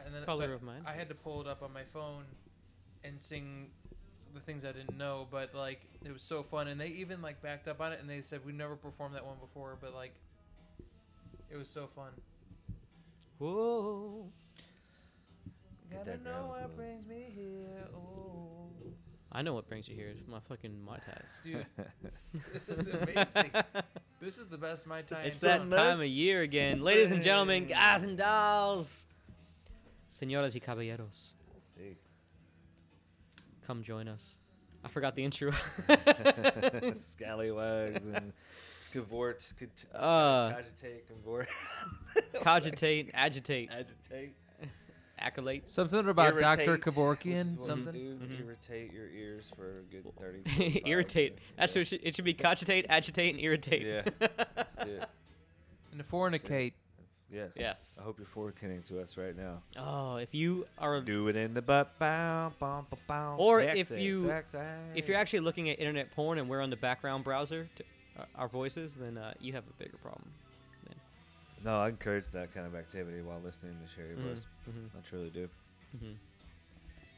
Yeah, and then so color I- of mine. I had to pull it up on my phone and sing the things I didn't know, but like it was so fun, and they even like backed up on it, and they said we never performed that one before, but like it was so fun. Whoa. Get Gotta know what blues. brings me here. Oh, I know what brings you here. It's my fucking Mai Tais. dude, this is amazing. this is the best my time. It's that time of year again. Ladies and gentlemen, guys and dolls, señoras y caballeros, See. come join us. I forgot the intro. Scallywags and cavort, cont- Uh, cogitate, cavort, cogitate, agitate, agitate. accolate. Something about Dr. irritate, which is Kevorkian. what we Something. Do, Mhm. Irritate your ears for a good 30 45 irritate. That's yeah. what it should, it should be. Cogitate, agitate, and irritate. Yeah. That's it. And fornicate. Yes. Yes. I hope you're forwarding to us right now. Oh, if you are Do it in the butt. Bow, bow. Or Sexy, if you- sexy. if you're actually looking at internet porn and we're on the background browser, to, uh, our voices, then uh, you have a bigger problem. No, I encourage that kind of activity while listening to Sherry Mm, Buzz. mhm, I truly do. mhm.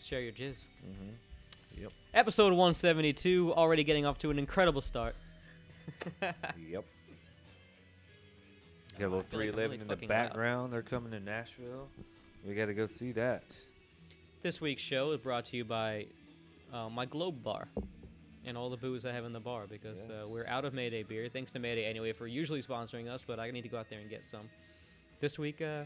Share your jizz. Mm-hmm. Yep. Episode 172, already getting off to an incredible start. Yep. Got a I little feel like 311 really in the fucking loud. background. They're coming to Nashville. We got to go see that. This week's show is brought to you by uh, my Globe Bar and all the booze I have in the bar because uh, we're out of Mayday beer. Thanks to Mayday anyway for usually sponsoring us, but I need to go out there and get some. This week, uh,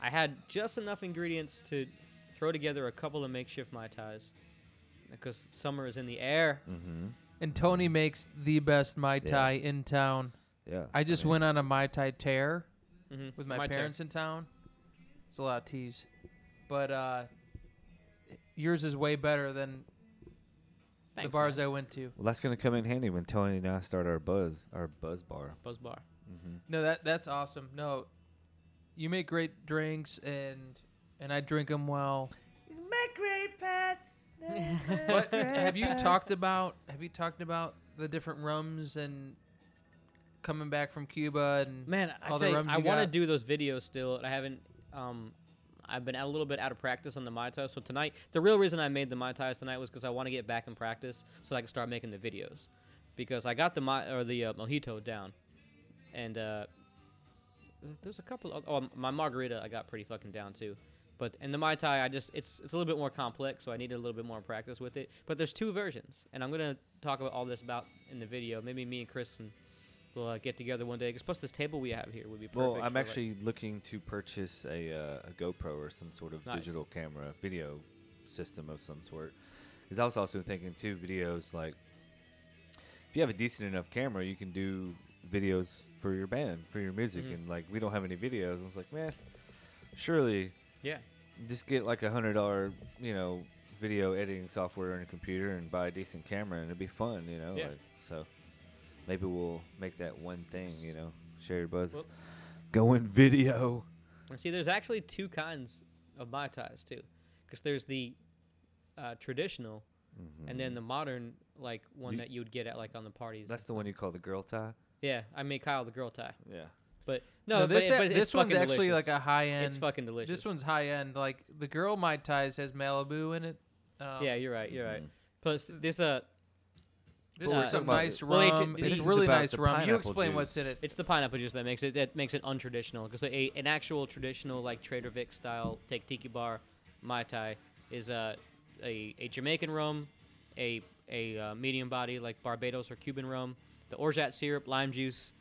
I had just enough ingredients to throw together a couple of makeshift Mai Tais because summer is in the air. Mm-hmm. And Tony makes the best Mai Yeah. Tai in town. Yeah. I just mean, went on a Mai Tai tear Mm-hmm. with my, parents in town. It's a lot of teas. But uh, yours is way better than the bars I went to. Well, that's going to come in handy when Tony and I start our buzz, our buzz bar. Buzz Bar. Mm-hmm. No, that that's awesome. No, you make great drinks and and I drink them well. Make great pets. But have you talked about have you talked about the different rums and coming back from Cuba and Man, I, all the tell you, rums I want to do those videos still. I haven't. Um, I've been a little bit out of practice on the Mai Tai. So tonight, the real reason I made the Mai Tais tonight was because I want to get back in practice so I can start making the videos. Because I got the Mai or the uh, mojito down, and uh, there's a couple. Of, oh, my margarita I got pretty fucking down too. But and the Mai Tai, I just it's it's a little bit more complex, so I needed a little bit more practice with it. But there's two versions, and I'm gonna talk about all this about in the video. Maybe me and Chris and we'll uh, get together one day. Cause plus this table we have here would be perfect. Well, I'm for, like- actually looking to purchase a, uh, a GoPro or some sort of Nice. digital camera video system of some sort. Because I was also thinking too, videos like if you have a decent enough camera, you can do videos for your band, for your music, Mhm. and like we don't have any videos. I was like, man, surely yeah. just get like a hundred dollar, you know, video editing software on a computer and buy a decent camera, and it'd be fun, you know. Yeah. Like, so maybe we'll make that one thing, you know, Share your Buzz Well- going video. See, there's actually two kinds of mai tais too, because there's the uh, traditional and then the modern like one You- that you would get at like on the parties. That's the one you call the girl tie. yeah, I made Kyle the girl tie, Yeah. but no, No, but, this it- but this one's actually delicious. like a high end. It's fucking delicious. This one's high end. Like the girl Mai Tais has Malibu in it. Um, yeah, you're right. You're right. Mhm. Plus, this uh, This Well, is we're some talking about- nice well, H- rum. this it's is really about nice the rum. You pineapple explain what's in it. it's the pineapple juice that makes it that makes it untraditional. Because a an actual traditional like Trader Vic style take tiki bar mai tai is uh, a a Jamaican rum, a a uh, medium body like Barbados or Cuban rum, the orgeat syrup, lime juice,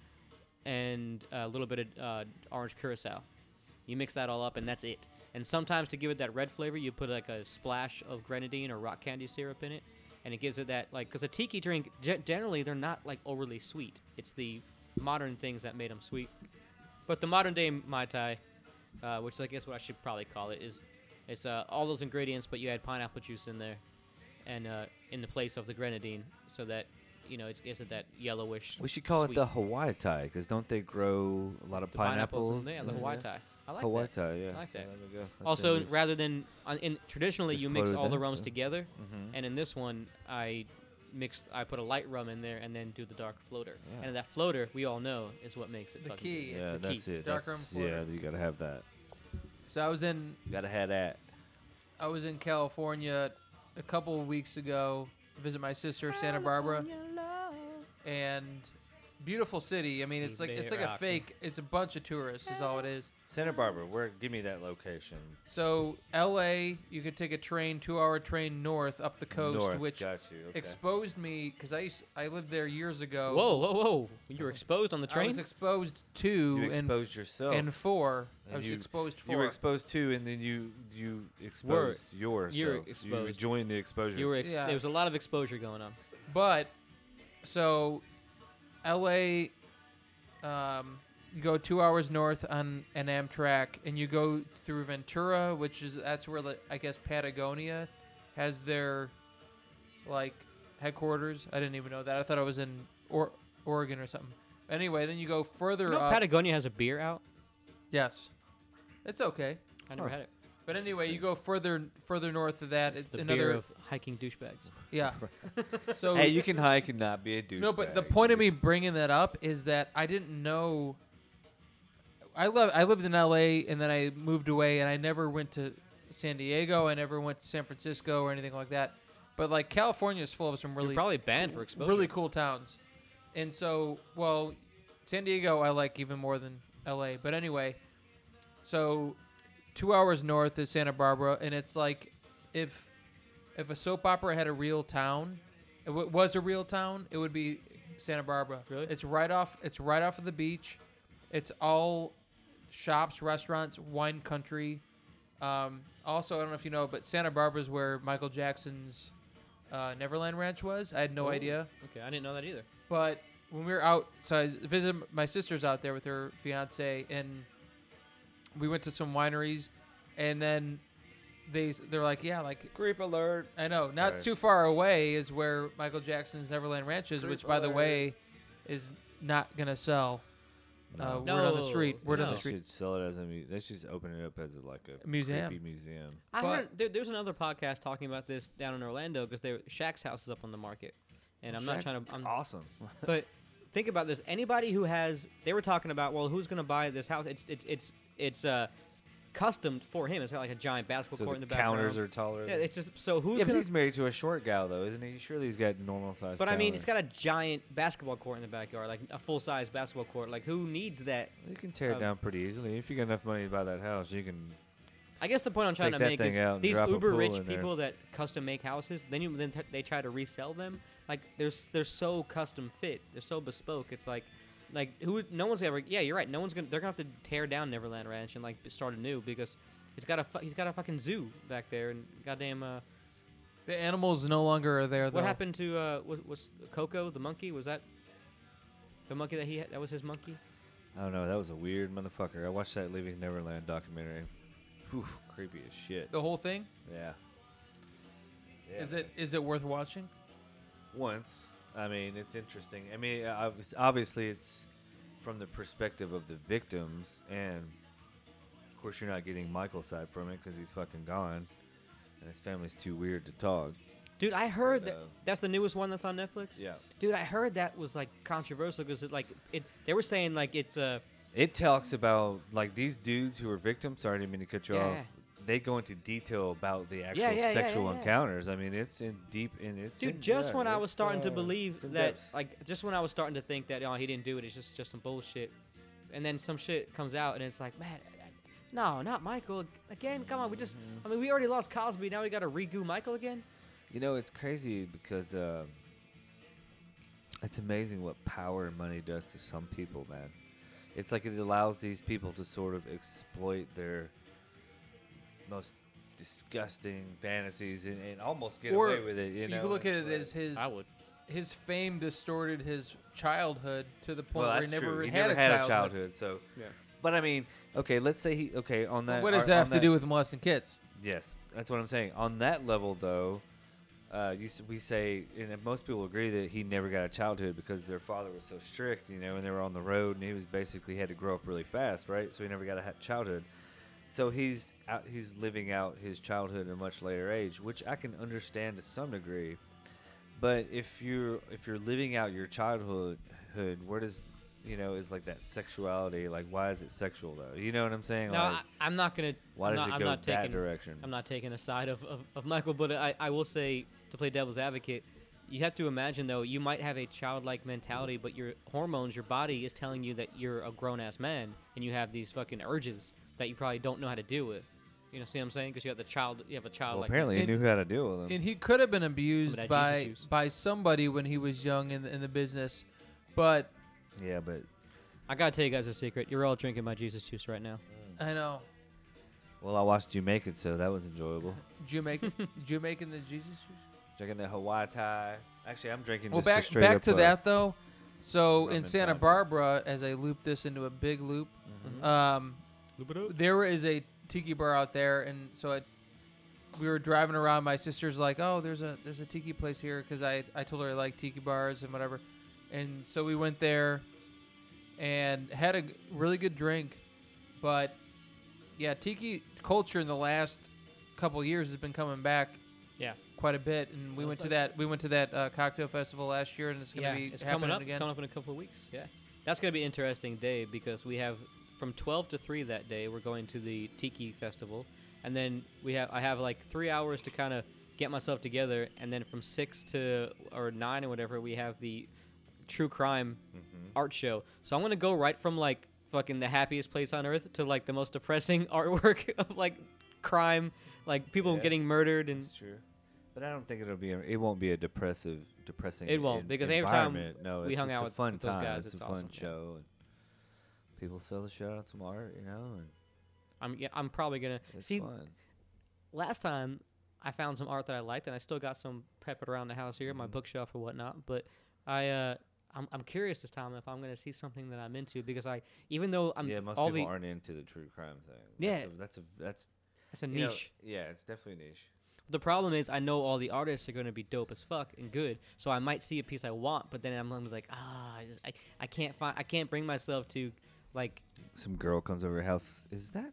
and a little bit of uh, orange curacao. You mix that all up, and that's it. And sometimes to give it that red flavor, you put like a splash of grenadine or rock candy syrup in it, and it gives it that like because a tiki drink ge- generally they're not like overly sweet. It's the modern things that made them sweet. But the modern day mai tai, uh, which I guess what I should probably call it, is it's uh, all those ingredients, but you add pineapple juice in there, and uh, in the place of the grenadine, so that you know it gives it that yellowish. We should call it the Hawaii tie because don't they grow a lot of the pineapples. pineapples? yeah, the Hawaii tie. I like Hawaii that. tie, yeah. I like so that. there we go. That's Also, in rather than on, in traditionally Just you mix all the rums so- together, Mhm. and in this one I mixed. I put a light rum in there and then do the dark floater. Yeah. And that floater, we all know is what makes it The key. good. yeah, it's the that's key. it. Dark that's, rum yeah, you gotta have that. So I was in You Gotta have that. I was in California a couple of weeks ago, visit my sister Santa Barbara, and beautiful city. I mean, it's like it's like a fake. It's a bunch of tourists, is all it is. Santa Barbara, where? Give me that location. So L.A. You could take a train, two-hour train north up the coast, North. which Got you. Okay. exposed me because I used, I lived there years ago. Whoa, whoa, whoa! You were exposed on the I train. was exposed to you and exposed yourself. and four. I And was you- exposed you were exposed to, and then you you exposed yourself. you're You exposed. joined the exposure. you were. Ex- Yeah. There was a lot of exposure going on. But so LA um you go 2 hours north on an Amtrak and you go through Ventura, which is that's where the, I guess Patagonia has their like headquarters. I didn't even know that. I thought I was in or- Oregon or something. Anyway, then you go further You know, up. Patagonia has a beer out. yes. It's okay. I never Huh. had it. But anyway, you go further further north of that. It's It's the another beer of hiking douchebags. yeah. So hey, you can hike and not be a douchebag. No, but the point of me bringing that up is that I didn't know. I love. I lived in L.A. and then I moved away, and I never went to San Diego. I never went to San Francisco or anything like that. But like California is full of some You're really, probably banned for exposure. really cool towns. And so, well, San Diego I like even more than L.A. But anyway, so two hours north is Santa Barbara, and it's like if if a soap opera had a real town, it w- was a real town, it would be Santa Barbara. Really? It's right off. It's right off of the beach. It's all shops, restaurants, wine country. Um, also, I don't know if you know, but Santa Barbara is where Michael Jackson's uh, Neverland Ranch was. I had no Oh. idea. Okay, I didn't know that either. But when we were out, so I visited my sister's out there with her fiance, and we went to some wineries, and then they they're like, yeah, like creep alert. I know, not Sorry. too far away is where Michael Jackson's Neverland Ranch is, which Creep by the way is not gonna sell. Uh, word on the street. No, Word on no. the They street. should sell it as a. Mu- they should just open it up as a, like a Museum. creepy museum. I But- heard there, there's another podcast talking about this down in Orlando because Shaq's house is up on the market, and I'm not trying to. I'm, awesome. but think about this. Anybody who has, they were talking about, well, who's going to buy this house? It's it's it's it's uh, custom for him. It's got like a giant basketball so court in the the counters are taller. yeah, it's just so who's yeah, gonna? he's married to a short gal though, isn't he? Surely he's got normal size. But I mean, it's got a giant basketball court in the backyard, like a full size basketball court. Like who needs that? You can tear it uh, down pretty easily if you got enough money to buy that house. You can. I guess the point I'm trying to make is these uber rich in there. people that custom make houses, then you then t- they try to resell them. Like they're they're so custom fit, they're so bespoke. It's like like who no one's ever yeah you're right no one's gonna they're gonna have to tear down Neverland Ranch and like start anew because it's got a fu- he's got a fucking zoo back there and goddamn uh The animals no longer are there. Though. what happened to uh what, was Coco the monkey was that the monkey that he had that was his monkey I don't know. That was a weird motherfucker. I watched that Leaving Neverland documentary. Whew, creepy as shit. The whole thing Yeah. Yeah, is man. it is it worth watching? once. I mean, it's interesting. I mean, uh, obviously, it's from the perspective of the victims, and of course, you're not getting Michael's side from it because he's fucking gone, and his family's too weird to talk. dude I heard But, that uh, that's the newest one that's on Netflix Yeah. dude I heard that was like controversial because it like it they were saying like it's uh It talks about like these dudes who are victims. Sorry, I didn't mean to cut you Yeah. off. They go into detail about the actual yeah, yeah, sexual yeah, encounters. I mean, it's in deep in it's. Dude, in- just when I was starting to uh, believe that, depth. like, just when I was starting to think that, oh, he didn't do it, it's just just some bullshit, and then some shit comes out, and it's like, man, no, not Michael again. Come on, we just, Mm-hmm. I mean, we already lost Cosby, now we got to regoo Michael again. You know, it's crazy because uh, it's amazing what power and money does to some people, man. It's like it allows these people to sort of exploit their most disgusting fantasies and, and almost get Or away with it. You, You, know? can look at it like- as his would. his fame distorted his childhood to the point well, where that's he never true. He had, never a, had childhood. a childhood, so. Yeah. But I mean, okay, let's say he. Okay, on that. what does on- that on have to do with molesting kids? Yes, that's what I'm saying. On that level, though, uh, you, s- we say, and most people agree that he never got a childhood because their father was so strict, you know, and they were on the road, and he was basically had to grow up really fast, right? So he never got a ha- childhood. So he's out, he's living out his childhood at a much later age, which I can understand to some degree. But if you're if you're living out your childhood, hood, where does you know, is like that sexuality. Like, why is it sexual though? You know what I'm saying? No, like, I, I'm not gonna. why I'm does not, it go that taking, direction? I'm not taking a side of, of, of Michael, but I, I will say to play devil's advocate, you have to imagine though you might have a childlike mentality, but your hormones, your body is telling you that you're a grown ass man and you have these fucking urges that you probably don't know how to deal with. You know, see what I'm saying? Because you have the child, you have a child well, like apparently, he And- knew how to deal with them. And he could have been abused by by somebody when he was young in the, in the business, but yeah, but I gotta tell you guys a secret. You're all drinking my Jesus juice right now. I know well, I watched you make it, so that was enjoyable. Jamaican Jamaican the Jesus juice. Drinking the Hawaii tie. Actually, I'm drinking. Well, just back straight back up, to that though. So in Santa tonic. Barbara, as I loop this into a big loop, mhm. um, there is a tiki bar out there, and so I, we were driving around. My sister's like, "Oh, there's a there's a tiki place here," because I I told her I like tiki bars and whatever, and so we went there, and had a really good drink, but yeah, tiki culture in the last couple years has been coming back. Yeah. Quite a bit, and we Well, went it's to like- that. We went to that uh, cocktail festival last year, and it's gonna yeah, be it's coming up. again. It's coming up in a couple of weeks. Yeah, that's gonna be an interesting day because we have from 12 to 3 that day. We're going to the Tiki Festival, and then we have I have like three hours to kind of get myself together, and then from six to or nine or whatever we have the true crime Mhm. art show. So I'm gonna go right from like fucking the happiest place on earth to like the most depressing artwork of like crime, like people Yeah. getting murdered and That's true. But I don't think it'll be. A, it won't be a depressive, depressing. It won't, en- because every time no, we it's, hung out a with- fun with those time. guys, It's, it's a awesome, fun yeah. show, and people sell the shit out some art, you know, and I'm yeah, I'm probably gonna see fun. last time I found some art that I liked, and I still got some peppered around the house here, my Mhm. bookshelf or whatnot. But I, uh, I'm, I'm curious this time if I'm gonna see something that I'm into because I, even though I'm yeah, most all people the aren't into the true crime thing. Yeah. that's a, that's a that's it's a you know, niche. yeah, it's definitely a niche. The problem is I know all the artists are gonna be dope as fuck and good, so I might see a piece I want, but then I'm gonna be like, ah, I, just, I, I can't find, I can't bring myself to, like, Some girl comes over your house. Is that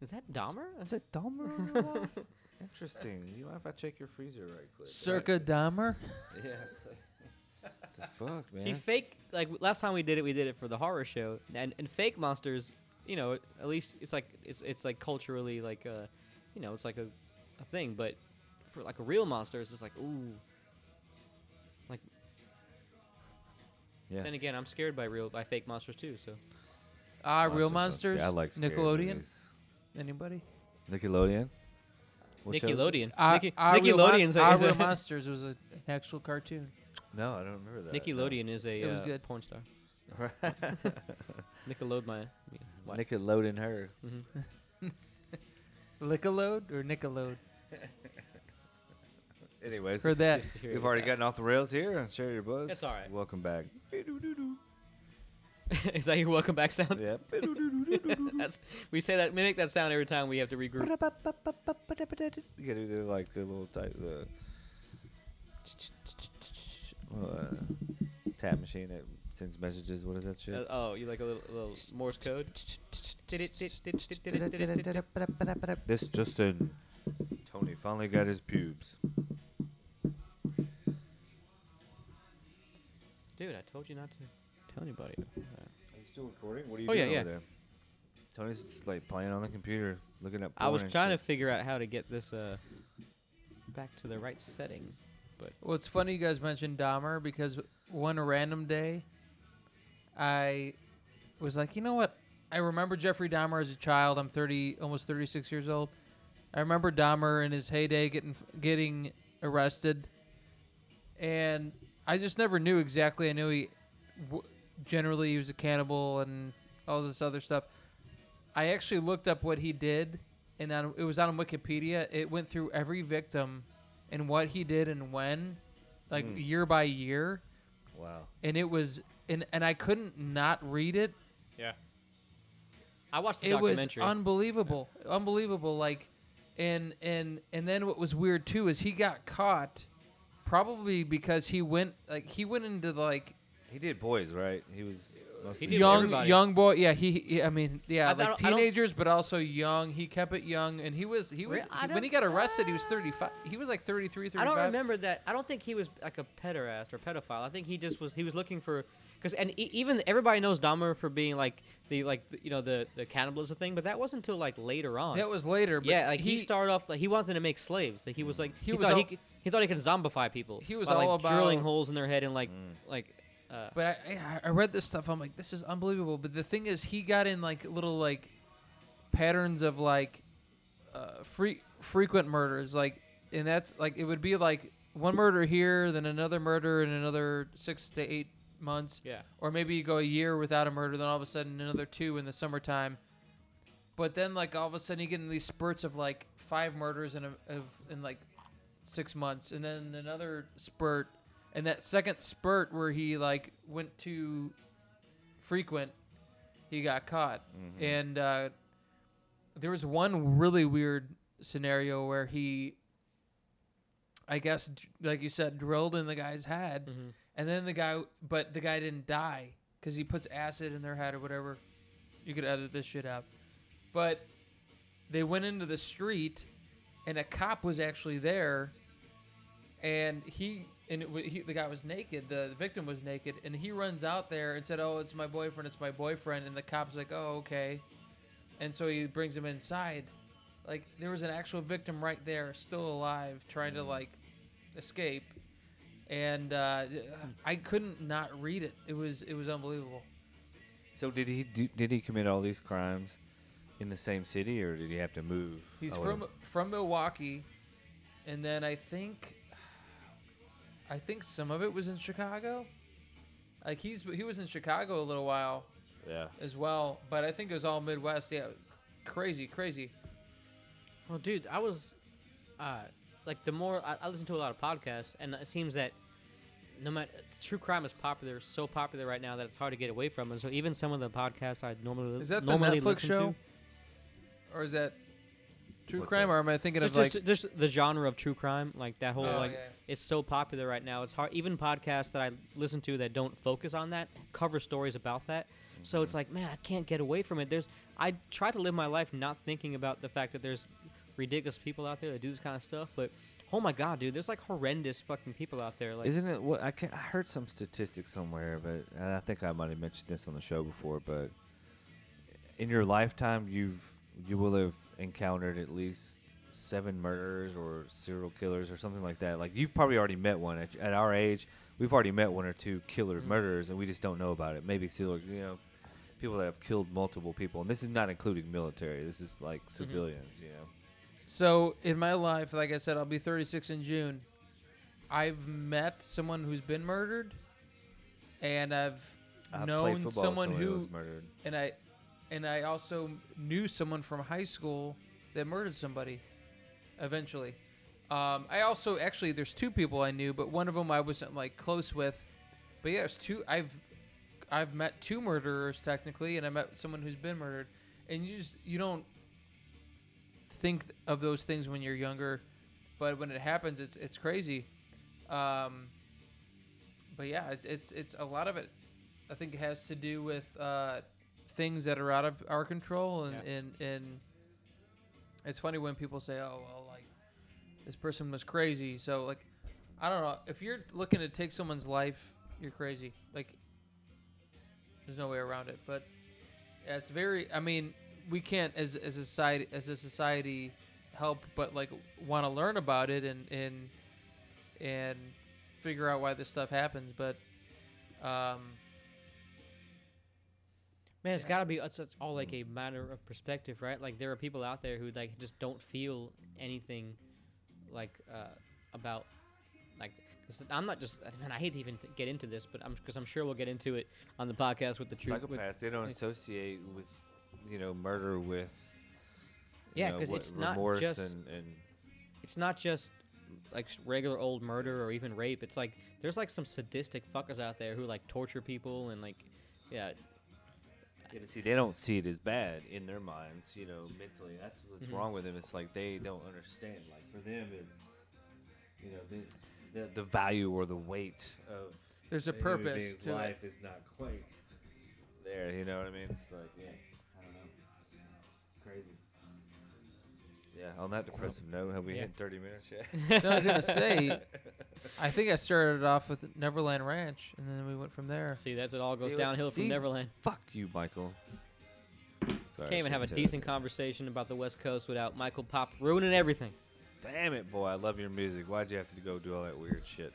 is that Dahmer? is that Dahmer? on your? Interesting. You mind if I check your freezer right quick? Circa Dahmer. Yeah. It's like, the fuck, man. See, fake like last time we did it, we did it for the horror show, and and fake monsters, you know, at least it's like it's it's like culturally like uh, you know, it's like a, a thing, but for like a real monster, it's just like ooh. Like. Yeah. Then again, I'm scared by real by fake monsters too. So Ah, real Monsters sounds monsters. I like scary Nickelodeon. movies. Anybody? Nickelodeon. What show is? Nickelodeon, Nicki- Real Mon- Nickelodeon's a, Ah, is Real a monsters was a, an actual cartoon. No, I don't remember that. no. Nickelodeon is a It was uh, good. porn star. Nickelodeon my me- Nickelodeon her. Mhm. Lickalode or Nickelode? Anyways, For that. Just to hear we've already thoughts. gotten off the rails here. Share your buzz. It's all right. Welcome back. is that your welcome back sound? yep. That's we say that mimic that sound every time we have to regroup. You gotta do like the little type the uh, tap machine that sends messages. What is that shit? Uh, oh, you like a little, little Morse code? This just in. Tony finally got his pubes. Dude, I told you not to tell anybody. Are you still recording? What are you Oh, yeah, doing yeah. over there? Tony's just like playing on the computer, looking at. I was trying shit. to figure out how to get this uh back to the right setting. but Well, it's funny you guys mentioned Dahmer because one random day, I was like, you know what? I remember Jeffrey Dahmer as a child. I'm 30, almost 36 years old. I remember Dahmer in his heyday getting getting arrested, and I just never knew exactly. I knew he w- generally he was a cannibal and all this other stuff. I actually looked up what he did, and on, it was on Wikipedia. It went through every victim and what he did and when, like Mm. year by year, Wow. and it was and and I couldn't not read it. Yeah. I watched the It was documentary. unbelievable, unbelievable. Like, and and and then what was weird too is he got caught, probably because he went like he went into like He did boys, right? He was. Most He of did the- young everybody. young boy. Yeah, he, he. I mean, yeah, I like don't- I don't- teenagers, but also young. He kept it young, and he was he was Re- I he- when he don't- got arrested, he was 35. He was like 33, I don't remember that. I don't think he was like a pederast or pedophile. I think he just was. He was looking for because and e- even everybody knows Dahmer for being like the like the, you know the the cannibalism thing, but that wasn't until like later on. That was later. But yeah, like he, started off like he wanted to make slaves. Like he was like He he, was thought he all- could, he thought he could zombify people. He was by, all like, drilling holes in their head and like Mm. like. Uh, But I, I read this stuff. I'm like, this is unbelievable. But the thing is, he got in like little like patterns of like uh, free frequent murders. Like, and that's like it would be like one murder here, then another murder in another six to eight months, yeah. or maybe you go a year without a murder, then all of a sudden another two in the summertime. But then like all of a sudden you get in these spurts of like five murders in a, of in like six months, and then another spurt, and that second spurt where he like went too frequent, he got caught, Mhm. and uh, there was one really weird scenario where he, I guess, like you said, drilled in the guy's head. hmm And then the guy, but the guy didn't die because he puts acid in their head or whatever. You could edit this shit out. But they went into the street, and a cop was actually there, and he and it, he, the guy was naked. The victim was naked, and he runs out there and said, "Oh, it's my boyfriend. It's my boyfriend." And the cop's like, "Oh, okay," and so he brings him inside. Like there was an actual victim right there, still alive, trying to like escape and uh, I couldn't not read it. It was it was unbelievable. So did he do, did he commit all these crimes in the same city, or did he have to move? He's away? from from Milwaukee, and then I think I think some of it was in Chicago. Like he's he was in Chicago a little while yeah. as well, but I think it was all Midwest. Yeah, crazy, crazy. Well, dude, I was, uh, like the more I, I listen to a lot of podcasts, and it seems that no matter true crime is popular, so popular right now that it's hard to get away from. And so even some of the podcasts I normally Is that the normally Netflix listen show? Or is that true What's crime, that? or am I thinking to, of just, like? just just the genre of true crime, like that whole Oh, like yeah. it's so popular right now. It's hard. Even podcasts that I listen to that don't focus on that cover stories about that. So it's mm-hmm. like, man, I can't get away from it. There's I try to live my life not thinking about the fact that there's ridiculous people out there that do this kind of stuff, but oh my god, dude, there's like horrendous fucking people out there. Like, Isn't it what I can, I heard some statistics somewhere, but and I think I might have mentioned this on the show before. But in your lifetime, you've you will have encountered at least seven murderers or serial killers or something like that. Like you've probably already met one at, at our age. We've already met one or two killer Mhm. murderers, and we just don't know about it. Maybe serial, you know, people that have killed multiple people, and this is not including military. This is like civilians, you know. So in my life, like I said, I'll be 36 in June. I've met someone who's been murdered, and I've I played known someone who, was murdered. and I, and I also knew someone from high school that murdered somebody. Eventually, um, I also actually there's two people I knew, but one of them I wasn't like close with. But yeah, there's two. I've I've met two murderers technically, and I met someone who's been murdered, and you just you don't think of those things when you're younger, but when it happens, it's it's crazy. Um, but yeah, it, it's it's a lot of it. I think it has to do with uh, things that are out of our control, and Yeah. and and it's funny when people say, "Oh, well, like this person was crazy." So like, I don't know. If you're looking to take someone's life, you're crazy. Like, there's no way around it. But yeah, it's very. I mean, we can't as as a society as a society help but like want to learn about it and and and figure out why this stuff happens. But um, Man, it's Yeah. gotta be. It's, it's all like a matter of perspective, right? Like there are people out there who like just don't feel anything, like uh, about, like. Cause I'm not just. Man, I hate to even th- get into this, but I'm because I'm sure we'll get into it on the podcast with the truth. with- Psychopaths, they don't like- associate with, you know, murder with. Yeah, know, 'cause what- it's not just- and, and it's not just like regular old murder or even rape. It's like there's like some sadistic fuckers out there who like torture people and like, yeah, Yeah, but see, they don't see it as bad in their minds, you know, mentally. That's what's Mhm. wrong with them. It's like they don't understand. Like for them, it's, you know, the the, the value or the weight of There's a purpose to it. life is not quite there. You know what I mean? It's like, yeah, I don't know. It's crazy. Yeah. On that depressive note, have we Yeah. hit 30 minutes yet? No, I was gonna say, I think I started off with Neverland Ranch, and then we went from there. See, that's it all goes See what- downhill from? Neverland. Fuck you, Michael. Sorry, Can't even have a shouldn't say that decent conversation about the West Coast without Michael Pop ruining everything. Damn it, boy! I love your music. Why'd you have to go do all that weird shit?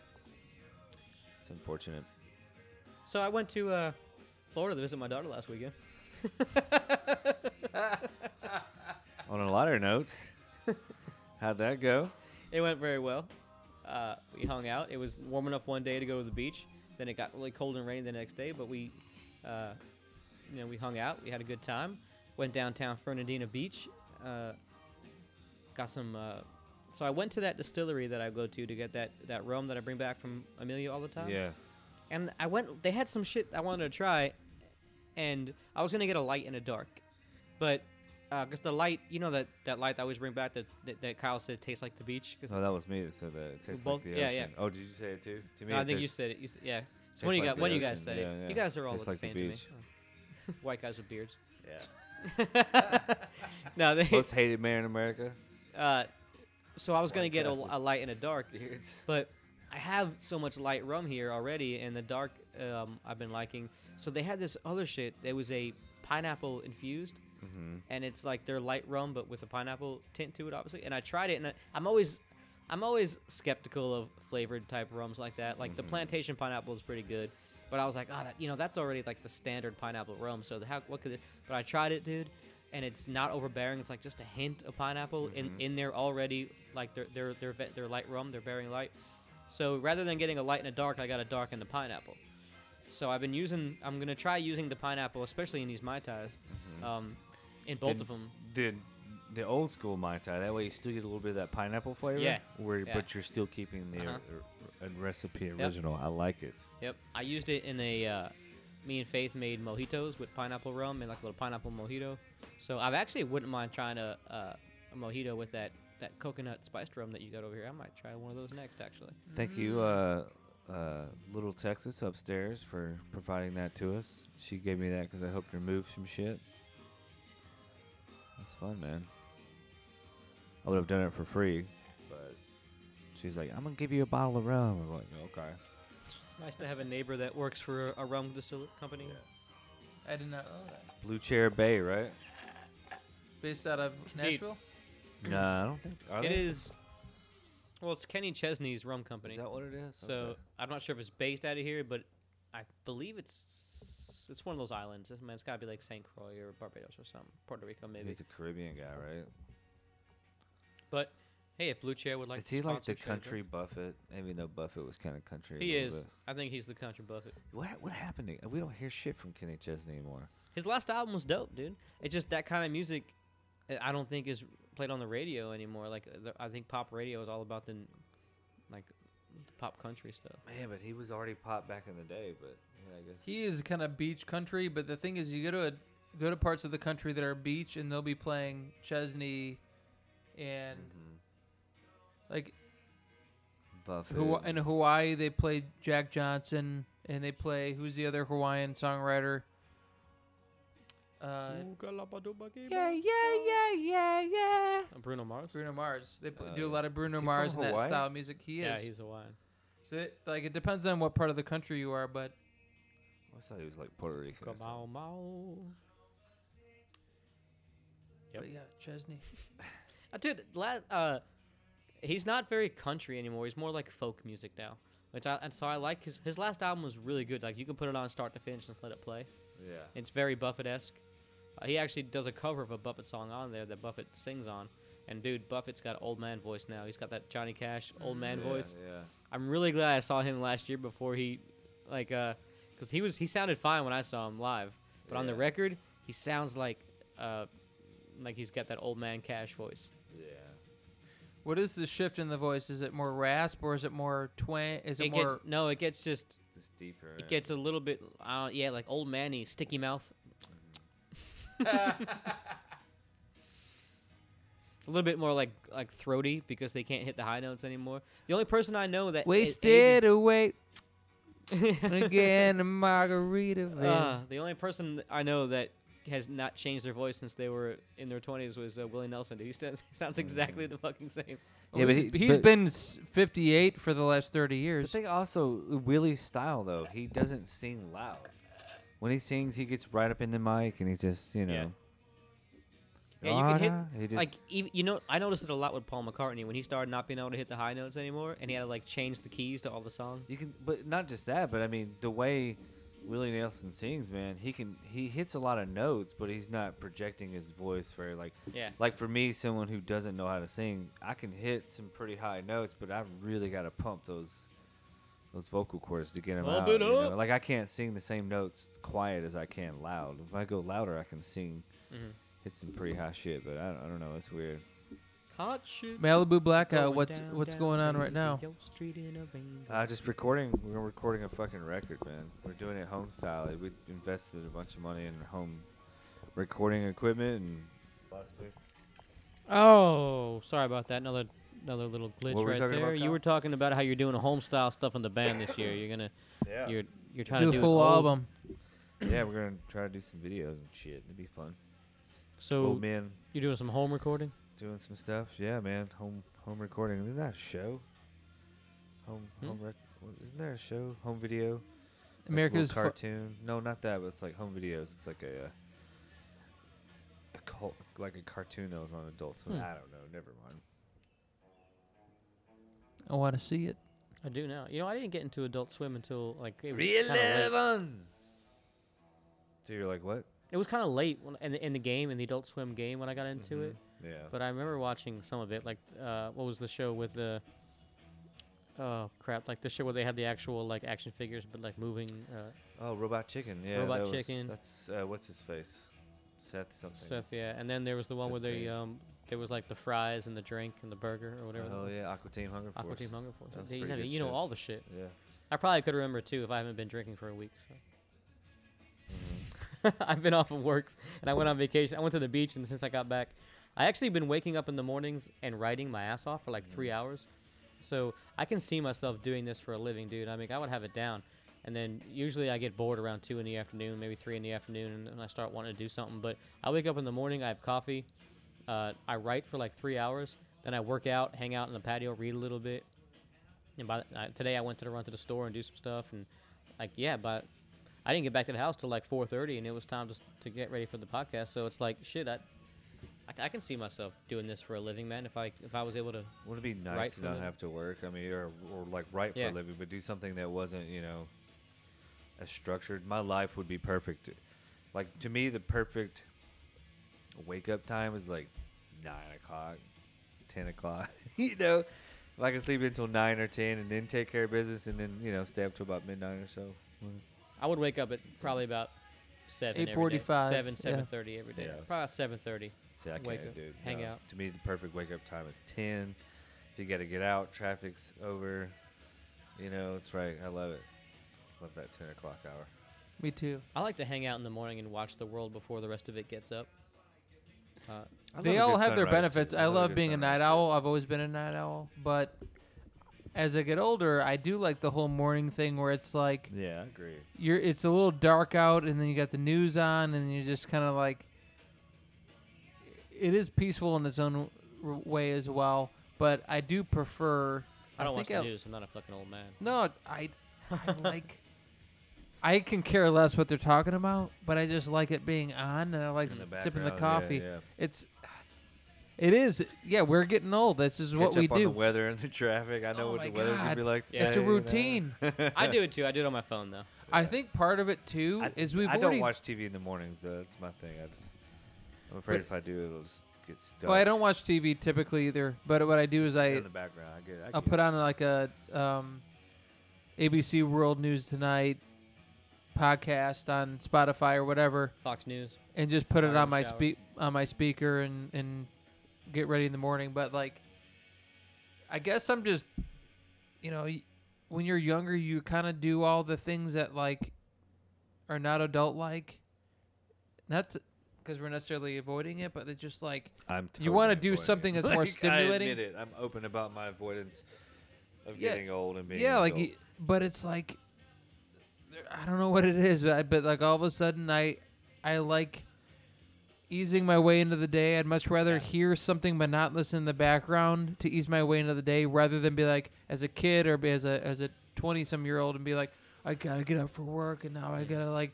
It's unfortunate. So I went to uh, Florida to visit my daughter last weekend. On a lighter note, how'd that go? It went very well. Uh, we hung out. It was warm enough one day to go to the beach. Then it got really cold and rainy the next day. But we, uh, you know, we hung out. We had a good time. Went downtown Fernandina Beach. Uh, got some. Uh, so I went to that distillery that I go to to get that that rum that I bring back from Amelia all the time. Yeah. And I went. They had some shit I wanted to try, and I was gonna get a light and a dark, but because the light, you know that that light I always bring back that that, that Kyle said tastes like the beach. 'cause- oh, that was me that said that. It tastes both- like the yeah, ocean. yeah. Oh, did you say it too? To me, no, I think you said it. You s yeah. So of you like the one you guys said Yeah, it. yeah. You guys are all Tastes the like the same to me. beach. White guys with beards. Yeah. no, they. Most hated man in America. Uh, so I was gonna get a, a light and a dark, Beards. but I have so much light rum here already, and the dark um, I've been liking. So they had this other shit. It was a pineapple infused, Mm-hmm. and it's like their light rum, but with a pineapple tint to it, obviously. And I tried it, and I, I'm always, I'm always skeptical of flavored type rums like that. Like the Mhm. plantation pineapple is pretty good, but I was like, oh, that, you know, that's already like the standard pineapple rum. So the, how, what could it? But I tried it, dude, and it's not overbearing. It's like just a hint of pineapple in Mhm. in there already. Like their their their their light rum, they're bearing light. So rather than getting a light and a dark, I got a dark and a pineapple. So I've been using. I'm gonna try using the pineapple, especially in these mai tais. Mm-hmm. Um, in both Did- of them. Did the old school mai tai? That way you still get a little bit of that pineapple flavor. Yeah. Where, Yeah. but you're still keeping the Uh-huh. uh, uh, recipe original. I like it. Yep, I used it in a. Uh, me and Faith made mojitos with pineapple rum and like a little pineapple mojito. So I actually wouldn't mind trying a, uh, a mojito with that that coconut spiced rum that you got over here. I might try one of those next, actually. Thank you, Mm. uh, uh, Little Texas upstairs, for providing that to us. She gave me that because I helped her move some shit. That's fun, man. I would have done it for free, but she's like, "I'm gonna give you a bottle of rum." I was like, "Okay." It's nice to have a neighbor that works for a, a rum distiller company. Yes. I did not know that. Blue Chair Bay, right? Based out of Indeed. Nashville. No, I don't think. Are It they? is. Well, it's Kenny Chesney's rum company. Is that what it is? So Okay. I'm not sure if it's based out of here, but I believe it's it's one of those islands. I mean, it's got to be like St. Croix or Barbados or something. Puerto Rico maybe. he's a Caribbean guy, right? But hey, if Blue Chair would like is to he like the country Buffett? Maybe no, Buffett was kind of country. He is. bit. I think he's the country Buffett. What what happened? To, we don't hear shit from Kenny Chesney anymore. His last album was dope, dude. It's just that kind of music. uh, I don't think is played on the radio anymore. Like the, I think pop radio is all about the like pop country stuff. Man, but he was already pop back in the day. But yeah, I guess. He is kind of beach country, but the thing is, you go to a, go to parts of the country that are beach, and they'll be playing Chesney, and Mhm. like Buffett. Hawa- in Hawaii they play Jack Johnson, and they play who's the other Hawaiian songwriter? Uh, yeah, yeah, yeah, yeah, yeah. Uh, Bruno Mars. Bruno Mars. They pl- Uh, do a lot of Bruno is he from Mars and that Hawaii? style of music. He is. Yeah, he's Hawaiian. so it, like it depends on what part of the country you are, but I thought he was like Puerto Rican. or Kamau Mau. Yep. but yeah, Chesney. Uh, dude, la- uh, he's not very country anymore. He's more like folk music now. Which I and so I like his his last album was really good. Like you can put it on start to finish and let it play. Yeah. It's very Buffett esque. Uh, he actually does a cover of a Buffett song on there that Buffett sings on. And dude, Buffett's got old man voice now. He's got that Johnny Cash old man yeah, voice. Yeah. I'm really glad I saw him last year before he, like, uh, because he was he sounded fine when I saw him live, but on the record he sounds like, uh, like he's got that old man Cash voice. Yeah. What is the shift in the voice? Is it more rasp or is it more twang? Is it, It more? gets no, it gets just It's deeper. it gets a little bit, uh, yeah, like old manny sticky mouth. A little bit more like like throaty because they can't hit the high notes anymore. The only person I know that Wasted aged- away. Again, a margarita. Uh, the only person I know that has not changed their voice since they were in their 20s was uh, Willie Nelson. He still sounds exactly the fucking same. Yeah, but he's, he- he's but- been 58 for the last 30 The years. thing also, Willie's style though, he doesn't sing loud. When he sings, he gets right up in the mic and he just, you know. Yeah. Yeah, you can hit like even, you know I noticed it a lot with Paul McCartney when he started not being able to hit the high notes anymore and he had to like change the keys to all the songs. you can, but not just that, but I mean the way Willie Nelson sings, man, he can he hits a lot of notes, but he's not projecting his voice very like Yeah. like for me, someone who doesn't know how to sing, I can hit some pretty high notes, but I've really got to pump those those vocal cords to get them Pump out. it you know? up. Like I can't sing the same notes quiet as I can loud. If I go louder, I can sing Mhm. hit some pretty high shit. But I don't, I don't know. It's weird. Hot shit. Malibu Blackout, going what's down, what's down going on right now? Radio Street in a rainbow. Uh, just recording. We're recording a fucking record, man. We're doing it home style. We invested a bunch of money in home recording equipment and. Oh, sorry about that. Another another little glitch What were we right talking there. about, you Kyle? were talking about how you're doing a home style stuff in the band this year. You're gonna Yeah. you're you're trying Do to a do full an old- album. yeah, we're gonna try to do some videos and shit. It'd be fun. So Old man you're doing some home recording. doing some stuff. Yeah, man. Home home recording. Isn't that a show? Home Hmm? home rec- what- Isn't there a show? Home video. Like a little America's fu- cartoon. no, not that. But it's like home videos. It's like a. Uh, a cult, like a cartoon that was on Adult Swim. Hmm. I don't know. Never mind. I want to see it. I do now. You know, I didn't get into Adult Swim until like it was kinda late. Eleven. So you're like what? It was kind of late when, in, the, in the game, in the Adult Swim game, when I got into it. Yeah. But I remember watching some of it. Like, uh, what was the show with the? Oh crap! Like the show where they had the actual like action figures, but like moving. Uh, oh, Robot Chicken. Yeah. Robot that was- Chicken. That's uh, what's his face? Seth something. Seth, yeah. And then there was the one Seth where they Green. um, there was like the fries and the drink and the burger or whatever. Oh yeah, Aqua Team Hunger Force. Aqua Team Hunger Force. That's You know, you know all the shit. Yeah. I probably could remember too if I haven't been drinking for a week. So. Mhm. I've been off of works and I went on vacation. I went to the beach and since I got back, I actually been waking up in the mornings and writing my ass off for like three hours. So I can see myself doing this for a living, dude. I mean, I would have it down. And then usually I get bored around two in the afternoon, maybe three in the afternoon, and, and I start wanting to do something. But I wake up in the morning, I have coffee, uh, I write for like three hours, then I work out, hang out in the patio, read a little bit. And by the- uh, today I went to the run to the store and do some stuff, and like yeah, but I didn't get back to the house till like 4:30, and it was time to to get ready for the podcast. So it's like shit. I, I, I can see myself doing this for a living, man. If I if I was able to, Would it be nice to not have to work? I mean, or, or like write Yeah. for a living, but do something that wasn't, you know, as structured. My life would be perfect. Like to me, the perfect wake up time is like nine o'clock, ten o'clock. you know, if I can sleep until nine or ten, and then take care of business, and then you know stay up to about midnight or so. I would wake up at probably about seven. every day. 8:45, Seven, yeah. seven thirty every day. Yeah. Probably about seven thirty. See, I Wake can't, up, dude. hang no. out. To me, the perfect wake up time is ten. If you got to get out, traffic's over. You know, it's right. I love it. Love that ten o'clock hour. Me too. I like to hang out in the morning and watch the world before the rest of it gets up. Uh, they all have their sunrise, benefits. I a love being a night owl. I've always been a night owl, but as I get older, I do like the whole morning thing where it's like Yeah, I agree. you're it's a little dark out and then you got the news on and you just kind of like it is peaceful in its own r- way as well, but I do prefer I don't watch think the I- news. I'm not a fucking old man. No, I I like I can care less what they're talking about, but I just like it being on and I like the sipping the background, coffee. Yeah, yeah. It's, it's it is yeah, we're getting old. This is what Catch we up on the do. weather and the traffic. I know Oh what my the weather's gonna God. be like today. It's a you know? routine. I do it too. I do it on my phone though. I think part of it too I, is we've I already don't watch TV in the mornings though. That's my thing. I just I'm afraid But- if I do, it'll just get stuck. Well, I don't watch TV typically either, but what I do is I in the background. I get. I I'll get put it. on like a um, ABC World News Tonight podcast on Spotify or whatever, Fox News. and just put it on my shower. speak on my speaker and and get ready in the morning. But like, I guess I'm just, you know, when you're younger, you kind of do all the things that like are not adult like. Not because we're necessarily avoiding it, but it's just like I'm you wanna do something it. that's more Like, stimulating. I admit it. I'm open about my avoidance of Yeah. getting old and being. yeah, an like, but it's like I don't know what it is, but, I- but like all of a sudden I I like easing my way into the day. I'd much rather hear something monotonous in the background to ease my way into the day rather than be like as a kid or be as a as a 20 some year old and be like I got to get up for work and now I got to like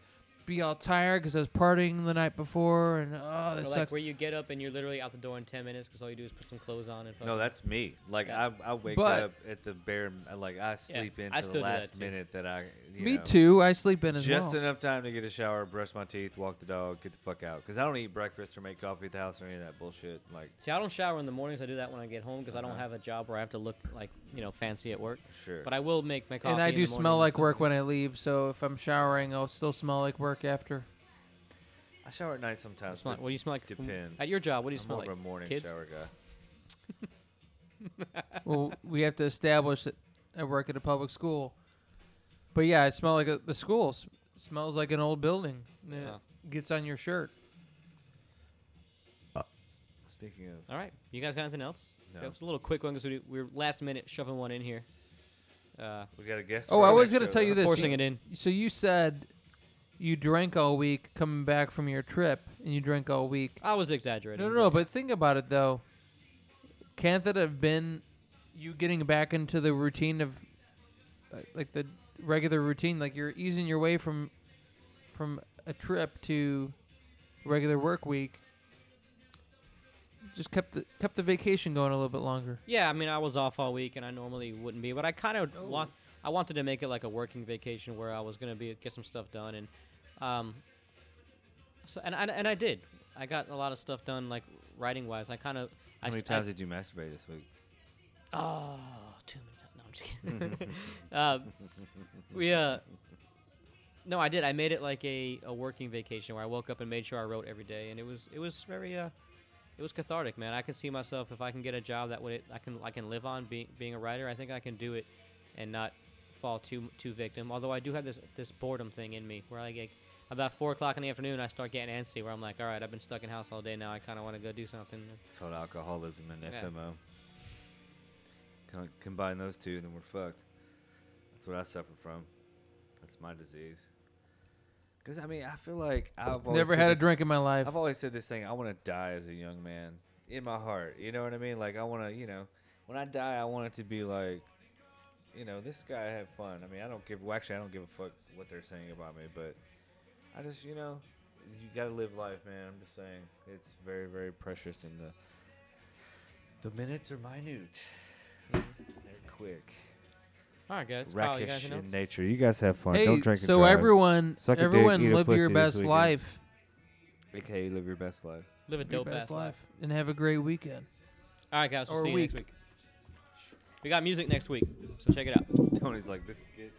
be all tired cuz I was partying the night before and oh Or this like sucks. where you get up and you're literally out the door in 10 minutes because all you do is put some clothes on and No, that's me. Like Yeah. I, I wake But- up at the bare, like I sleep into I the still do that last minute that I. You Me know, too. I sleep in as Just well. enough time to get a shower, brush my teeth, walk the dog, get the fuck out. Because I don't eat breakfast or make coffee at the house or any of that bullshit. Like, See, I don't shower in the mornings. I do that when I get home because I don't Uh-huh. have a job where I have to look like you know fancy at work. sure. But I will make my coffee. and I in do the smell like work when I leave, so if I'm showering, I'll still smell like work after. I shower at night sometimes. Smell- what do you smell like? from- depends. at your job, what do you I'm smell more like? of a morning Kids? shower guy. well, we have to establish that I work at a public school. But yeah, I smell like a, the school s- smells like an old building. It Yeah. gets on your shirt. Speaking of, All right, you guys got anything else? No. That was a little quick one because we, we were last minute shoving one in here. Uh, we got a guest. Oh, I was gonna tell you this. forcing you- it in. So you said you drank all week coming back from your trip, and you drank all week. I was exaggerating. No, no, no. But think about it though. Can't that have been you getting back into the routine of, like- like the regular routine? Like you're easing your way from, from a trip to, regular work week. Just kept the kept the vacation going a little bit longer. Yeah, I mean, I was off all week, and I normally wouldn't be, but I kind of Oh. want. I wanted to make it like a working vacation where I was gonna be get some stuff done, and um, so and I, and I did. I got a lot of stuff done, like writing wise. I kind of. How I many st- I- times did you masturbate this week? Oh, too many times. No, I'm just kidding. um, we uh, no, I did. I made it like a, a working vacation where I woke up and made sure I wrote every day, and it was it was very uh, it was cathartic, man. I can see myself if I can get a job that would I can I can live on being being a writer. I think I can do it, and not fall too too victim. Although I do have this this boredom thing in me where I get about four o'clock in the afternoon I start getting antsy where I'm like, all right, I've been stuck in house all day now. I kind of want to go do something. It's called alcoholism and Yeah. FOMO. Con- combine those two, then we're fucked. That's what I suffer from. That's my disease. Because I mean, I feel like I've always Never had a this- drink in my life. I've always said this thing. I want to die as a young man in my heart. You know what I mean? Like I want to, you know, when I die, I want it to be like, you know, this guy had fun. I mean, I don't give. Well, actually, I don't give a fuck what they're saying about me, but I just, you know, you gotta live life, man. I'm just saying, it's very, very precious, and the the minutes are minute. They're quick. All right, guys. Kyle, you got Rakish anything else? in nature. You guys have fun. hey, don't drink and so drive. everyone, Suck a dick, everyone, eat a live your this best weekend. life. AKA live your best life. Live a Live your dope best ass life. and have a great weekend. All right, guys. We'll Or see you week. next week. We got music next week, so check it out. Tony's like this kid.